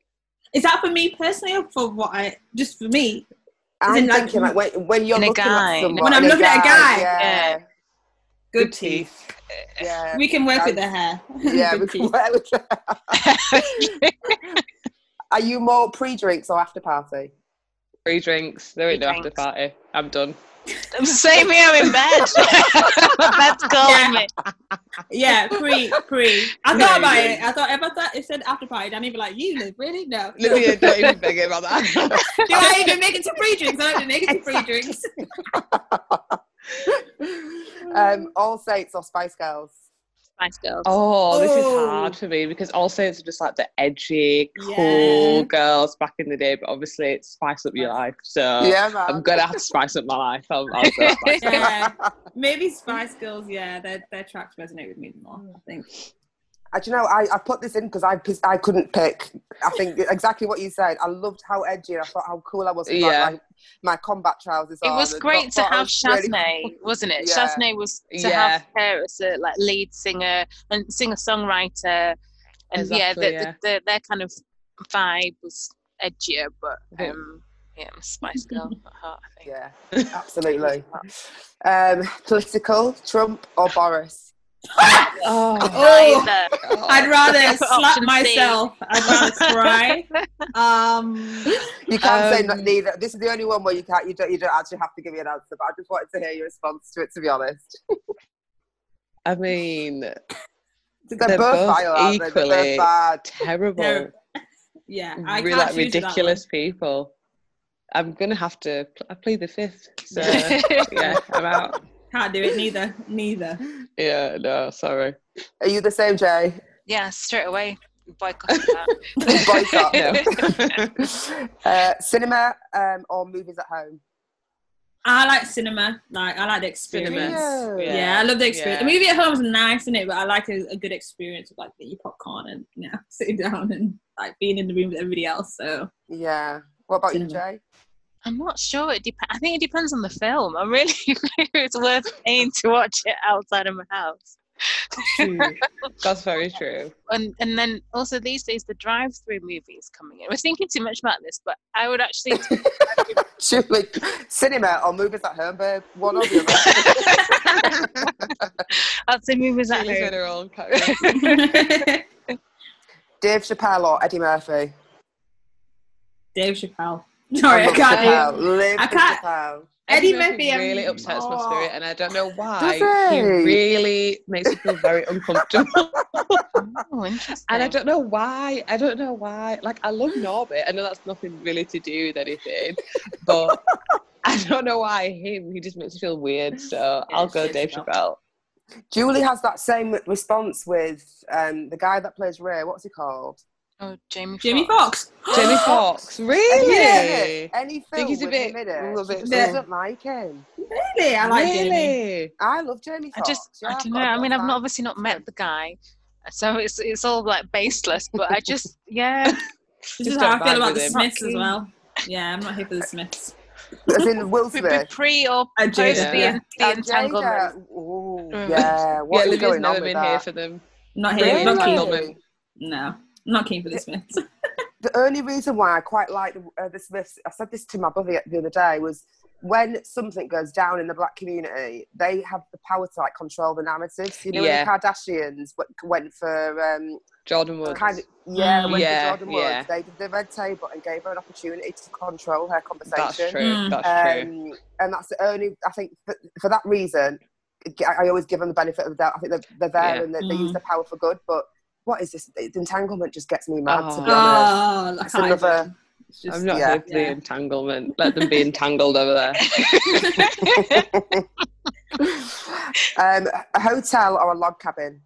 Is that for me personally or for what I just for me? I'm in, like, thinking like when, when you're in a looking guy. at someone, When I'm in looking at a guy. yeah, Good, Good teeth. yeah, We can work with the hair. yeah. Good we can work with that. Are you more pre-drinks or after party? Pre-drinks. There ain't no after party. I'm done. Same here. I'm in bed. My bed's calling me. Yeah, pre pre. I No, thought about you it. I thought if I thought it said after party, I'd even like you live really no. No, yeah, don't even think about that. Do I even make it to pre drinks? I don't even make it to pre drinks. um, All Saints or Spice Girls? Spice Girls. Oh, this is Oh. hard for me because all Saints are just like the edgy, cool Yeah. girls back in the day, but obviously it's spice up your life. So yeah, man. I'm gonna have to spice up my life. I'll, I'll Spice Yeah, maybe Spice Girls. Yeah, their their tracks resonate with me more. I think. Uh, do you know, I, I put this in because I I couldn't pick. I think exactly what you said. I loved how edgy and I thought how cool I was. with, Yeah. my, my combat trousers. It was and great to have was really wasn't it? Yeah. Shaznay was to Yeah. have her as a like lead singer and singer songwriter, and yeah, Exactly, the, yeah. The, the, their kind of vibe was edgier, but Yeah. um, yeah, I'm a Spice Girl at heart. I think. Yeah, absolutely. Um, political, Trump or Boris? Oh, Oh, Neither. I'd rather slap myself. I'd rather cry. Um, You can't say Um, that neither. This is the only one where you can't. You don't. You don't actually have to give me an answer. But I just wanted to hear your response to it. To be honest, I mean, they're, They're both, both vile, aren't they? They're both equally bad. terrible. They're- yeah, I really can't like choose that ridiculous people. I'm gonna have to. I plead the fifth. So yeah, I'm out. One. Can't do it. Neither. Neither. Yeah, no, sorry. Are you the same, Jay? yeah, straight away boycott that. Boycott. uh, cinema um, or movies at home? I like cinema. Like I like the experience. Yeah. Yeah, I love the experience. Yeah. The movie at home is nice, isn't it? But I like a, a good experience of like getting your popcorn and you know sitting down and like being in the room with everybody else. So Yeah. What about you, Cinema. Jay? I'm not sure. It dep- I think it depends on the film. I'm really, it's worth paying to watch it outside of my house. That's very true. And and then also these days the drive-through movies coming in. We're thinking too much about this, but I would actually Surely, cinema or movies at home, babe. One or the other. I'd say movies at Julie's home. her. Dave Chappelle or Eddie Murphy? Dave Chappelle. Sorry, I can't. Live I can't- Chappelle. Eddie Murphy Murphy, really upsets my oh. spirit, and I don't know why. Does He he? really makes me feel very uncomfortable, Oh, interesting. and I don't know why. I don't know why. Like I love Norbit. I know that's nothing really to do with anything, but I don't know why him. He just makes me feel weird. So I'll go Dave Dave Chappelle. Chappelle. Julie has that same response with um, the guy that plays Ray. What's he called? Oh, Jamie. Jamie Foxx. Foxx. Jamie Foxx. Really? Any, any film Think he's a with bit- him in it, a little she bit just Yeah. doesn't like him. Really? I like Jamie. I love Jamie I just, yeah, I don't got know. a I bit mean, of I've not obviously not met the guy, so it's it's all like baseless. But I just, yeah, This Just is how I feel about with the him. Smiths as well. Yeah, I'm not here for the Smiths. As in Will Pre- pre- Smith. pre or post Jada, the, yeah. the And entanglement. Ooh, Mm. yeah. What yeah, is going on never with been here for them. Not here. Not keen. Entanglement. No, I'm not keen for the Smiths. the only reason why I quite like the, uh, the Smiths, I said this to my brother the other day, was when something goes down in the black community, they have the power to like control the narratives. You know, Yeah. the Kardashians w- went for um, Jordyn Woods. kind of yeah, Mm. went Yeah, for Jordyn Woods. yeah. They did the red table and gave her an opportunity to control her conversation. That's true. Mm. That's true. And that's the only I think for, for that reason. I I always give them the benefit of the doubt. I think they're, they're there Yeah. and they, they Mm. use their power for good. But what is this? The entanglement just gets me mad. To be honest. oh, it's another. It's just, I'm not yeah. here for the Yeah. entanglement. Let them be entangled over there. um, a hotel or a log cabin?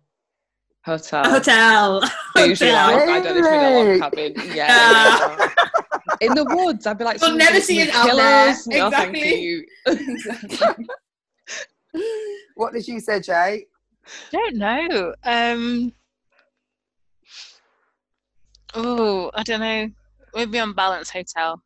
Hotel. A hotel. Usually, Hotel. like, I don't live in a log cabin. Yeah. Yeah. yeah. In the woods, I'd be like, You'll never see an it out there. pillows." No, thank Exactly. What did you say, Jay? don't know. Um, oh, I don't know. Maybe on balance hotel.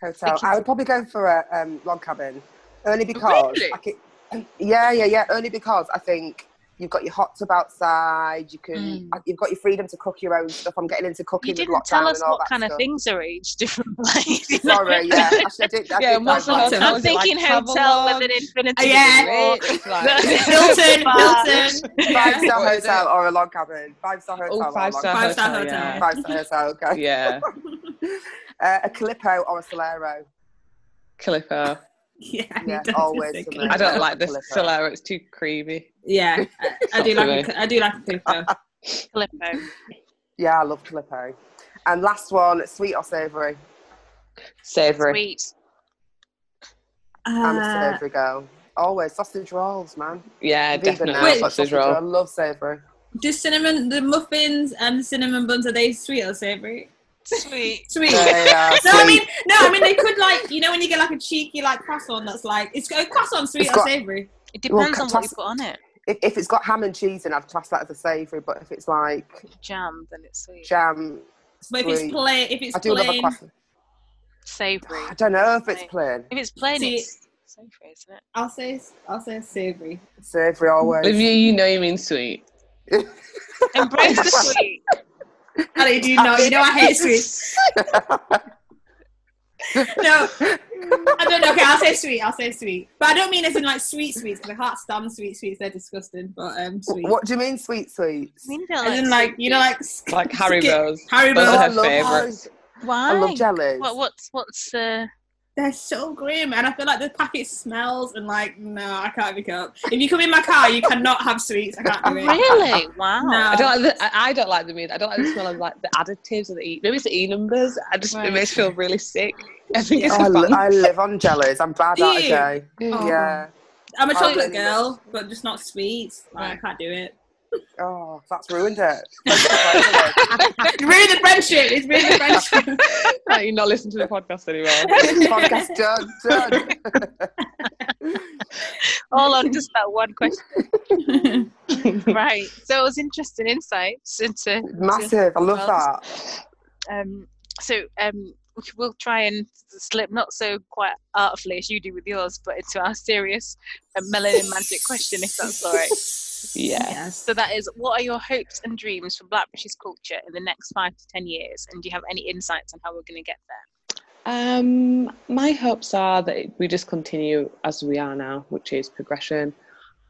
Hotel. Thinking I would probably go for a um, log cabin, only because. Really? I can, yeah, yeah, yeah. Only because I think you've got your hot tub outside. You can. Mm. You've got your freedom to cook your own stuff. I'm getting into cooking You didn't tell us what that kind of things are at each different place. Sorry, yeah. Actually, I did. I Yeah, did and what's the like hotel? that. I'm Is it like thinking hotel with an Travelodge? infinity. Yeah. like- Hilton. Hilton. Five star hotel or a log cabin. Five star hotel. Oh, five log star Five-star hotel. hotel. Yeah. Five star hotel. Okay. yeah. Uh, a Calippo or a Solero. Calippo. Yeah, Yeah, always say for me. Calippo. I don't like the Calippo. Solero. It's too creamy. Yeah, I, I do like. A, I do like a Calippo. Calippo. Yeah, I love Calippo. And last one, sweet or savoury? Savoury. Sweet. I'm a Uh, savoury girl. Always sausage rolls, man. Yeah, Vegan definitely now, Wait. but sausage roll. I love savoury. do cinnamon the muffins and the cinnamon buns are they sweet or savory? Sweet. Sweet. They are No, I mean, no, I mean they could like you know when you get like a cheeky like croissant that's like it's a croissant sweet It's or got- savory. It Well, depends on what you class- put on it. if, if it's got ham and cheese, then I'd class that as a savoury. But if it's like Jam, then it's sweet. jam, But if it's plain, if it's I do love a plain, croissant. Savory. I don't know if it's plain. If it's plain, See- it's savory, isn't it? I'll say I'll say savory. Savoury If always. you, you know you mean sweet. Embrace the sweet. I do you know. You know I hate sweets. No, I don't know. Okay, I'll say sweet. I'll say sweet, but I don't mean as in like sweet sweets because I can't stand sweet sweets. They're disgusting. But um, sweet. what do you mean, sweet sweets? I mean, you don't As in like you know like Like Haribo's. Haribo. Those Oh, are I her love favourites. Why? I love jellies. What, what's what's uh, They're so grim, and I feel like the packet smells and like no, I can't pick up. If you come in my car, you cannot have sweets. I can't do it. really? Wow. No. I don't like the, I I don't like them either. I don't like the smell of like the additives or the e. Maybe it's the e numbers. I just Right. it makes me feel really sick. I think it's Oh, I, li- I live on jellies. I'm bad Do at a day. Oh. Yeah. I'm a Oh, chocolate really? girl, but just not sweets. Like, I can't do it. Oh, that's ruined it. It's ruined the friendship. It's ruined the friendship. Like, you're not listening to the podcast anymore. Podcast done. Done. All on just that one question. right. So it was interesting insights into Massive. I love Well, that. um so um we- we'll try and slip not so quite artfully as you do with yours but into our serious uh, melanin magic question if that's all right Yes. Yes. Yes. So that is, what are your hopes and dreams for Black British culture in the next five to ten years? And do you have any insights on how we're going to get there? Um, my hopes are that we just continue as we are now, which is progression,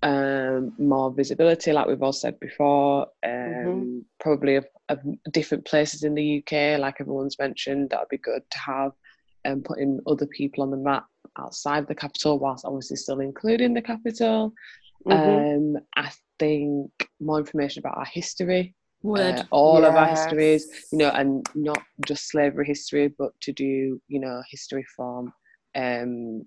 um, more visibility, like we've all said before, um, Mhm. probably of, of different places in the UK, like everyone's mentioned. That would be good to have, and putting other people on the map outside the capital, whilst obviously still including the capital. Mhm. Um, I think more information about our history, uh, all of our histories, you know, and not just slavery history, but to do, you know, history from um,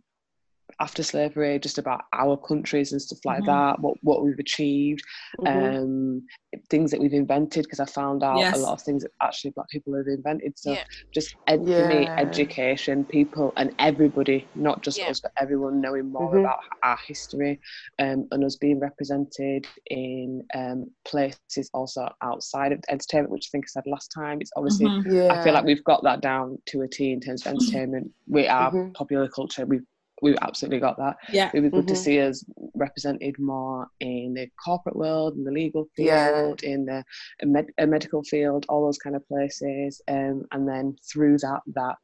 after slavery, just about our countries and stuff like Mhm. that, what what we've achieved, Mhm. um, things that we've invented. Because I found out Yes. a lot of things that actually Black people have invented. So Yeah. just ed- for me, education, people, and everybody, not just Yeah. us, but everyone knowing more Mhm. about our history um, and us being represented in um, places also outside of entertainment, which I think I said last time. It's obviously, Mhm. Yeah. I feel like we've got that down to a T in terms of entertainment. We are Mhm. popular culture. We've we've absolutely got that. Yeah. It would be good to Mhm. see us represented more in the corporate world, in the legal field, Yeah. in the med- a medical field, all those kind of places. Um, and then through that, that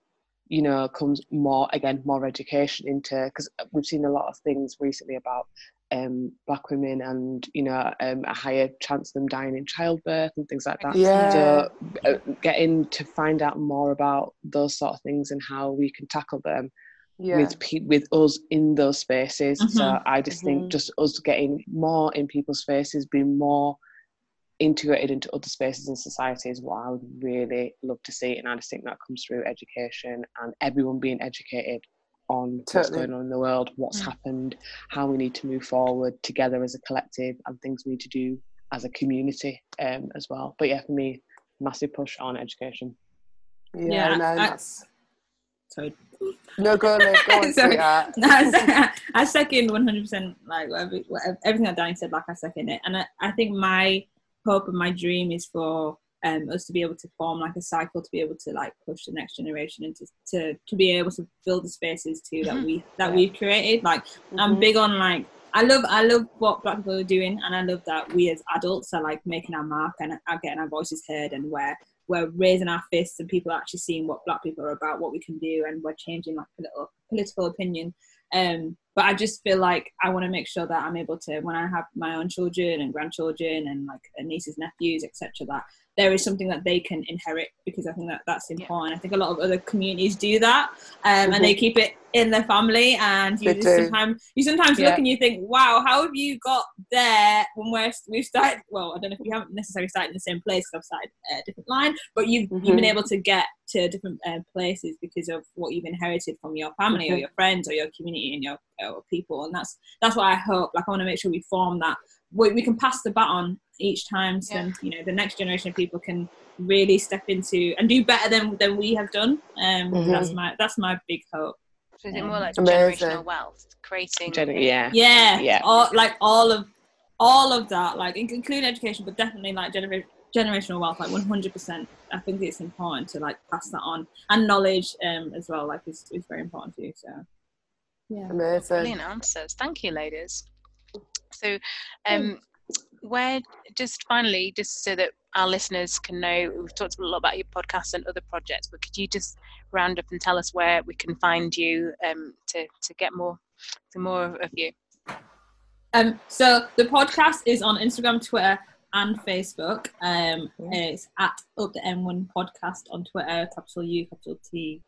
you know comes more again more education into because we've seen a lot of things recently about um, black women and you know um, a higher chance of them dying in childbirth and things like that. Yeah. So uh, getting to find out more about those sort of things and how we can tackle them yeah. with pe- with us in those spaces. So Mhm. I just Mhm. think just us getting more in people's faces, being more integrated into other spaces in society is what I would really love to see. And I just think that comes through education and everyone being educated on what's going on in the world, what's Mm. happened, how we need to move forward together as a collective, and things we need to do as a community um, as well. But yeah, for me, massive push on education. Yeah, Yeah, no, I- that's Sorry. No go Liv, go on, Sorry. sweetheart. No, I I second 100% like whatever, whatever, everything that Danny said, like I second it. And I, I think my hope and my dream is for um, us to be able to form like a cycle to be able to like push the next generation into to, to be able to build the spaces too that we that Yeah. we've created. Like I'm Mhm. big on like I love I love what black people are doing and I love that we as adults are like making our mark and are getting our voices heard and we're we're raising our fists and people are actually seeing what black people are about, what we can do and we're changing like political political opinion. Um but I just feel like I want to make sure that I'm able to when I have my own children and grandchildren and like nieces, nephews, etc. that there is something that they can inherit because I think that that's Yeah. important. I think a lot of other communities do that, um, and they keep it in their family. And you just sometimes you sometimes Yeah. look and you think, "Wow, how have you got there?" When we're we've started. Well, I don't know if you haven't necessarily started in the same place. I've started a different line, but you've you've been Mhm. able to get to different uh, places because of what you've inherited from your family or Mhm. your friends or your community and your, your people. And that's that's what I hope. Like I want to make sure we form that. We, we can pass the baton each time, so Yeah. you know the next generation of people can really step into and do better than than we have done. Um, Mhm. That's my that's my big hope. So is it more like Amazing. generational wealth, creating? Gen- yeah. Yeah, Yeah. All, like all of all of that, like including education, but definitely like genera- generational wealth, like one hundred percent. I think it's important to like pass that on and knowledge um as well. Like is is very important to you So yeah. Amazing. Brilliant answers. Thank you, ladies. So, um, where just finally, just so that our listeners can know, we've talked a lot about your podcast and other projects, but could you just round up and tell us where we can find you um, to to get more to more of, you? Um, so the podcast is on Instagram, Twitter, and Facebook. Um, it's at Up the M1 Podcast on Twitter, capital U, capital T,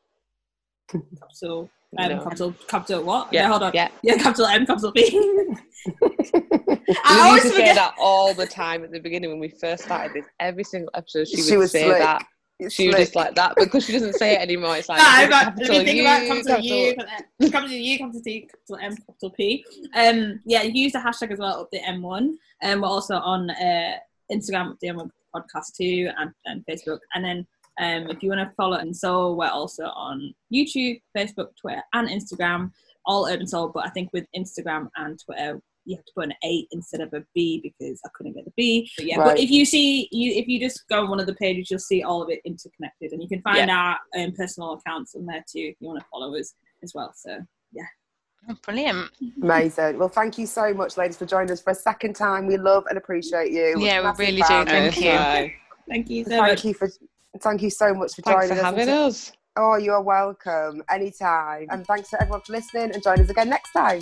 capital M, No. capital capital what? Yeah, hold on. yeah. Yeah, capital M, capital P. We always used to say forget. that all the time at the beginning when we first started this. Every single episode, she, She would was say slick. that. It's She was slick. just like that because she doesn't say it anymore. It's like No, with a but capital let me think about U, capital U, capital- capital U, capital T, capital M, capital P. Um, yeah, use the hashtag as well, up the M1. And we're also on uh, Instagram, the M1 podcast too, and, and Facebook. And then um, if you want to follow Urban Soul, we're also on YouTube, Facebook, Twitter, and Instagram, all Urban Soul. But I think with Instagram and Twitter, you have to put an eight instead of a B because I couldn't get the B. But yeah, Right. but if you see you if you just go on one of the pages, you'll see all of it interconnected, and you can find our um, personal accounts on there too if you want to follow us as well. So Oh, brilliant. Amazing. Well, thank you so much, ladies, for joining us for a second time. We love and appreciate you. Yeah, we Massive really do. fans. Thank you. Bye. Thank you so Thank much. you for thank you so much for Thanks joining for us. having us. Oh, you are welcome anytime. And thanks to everyone for listening and join us again next time.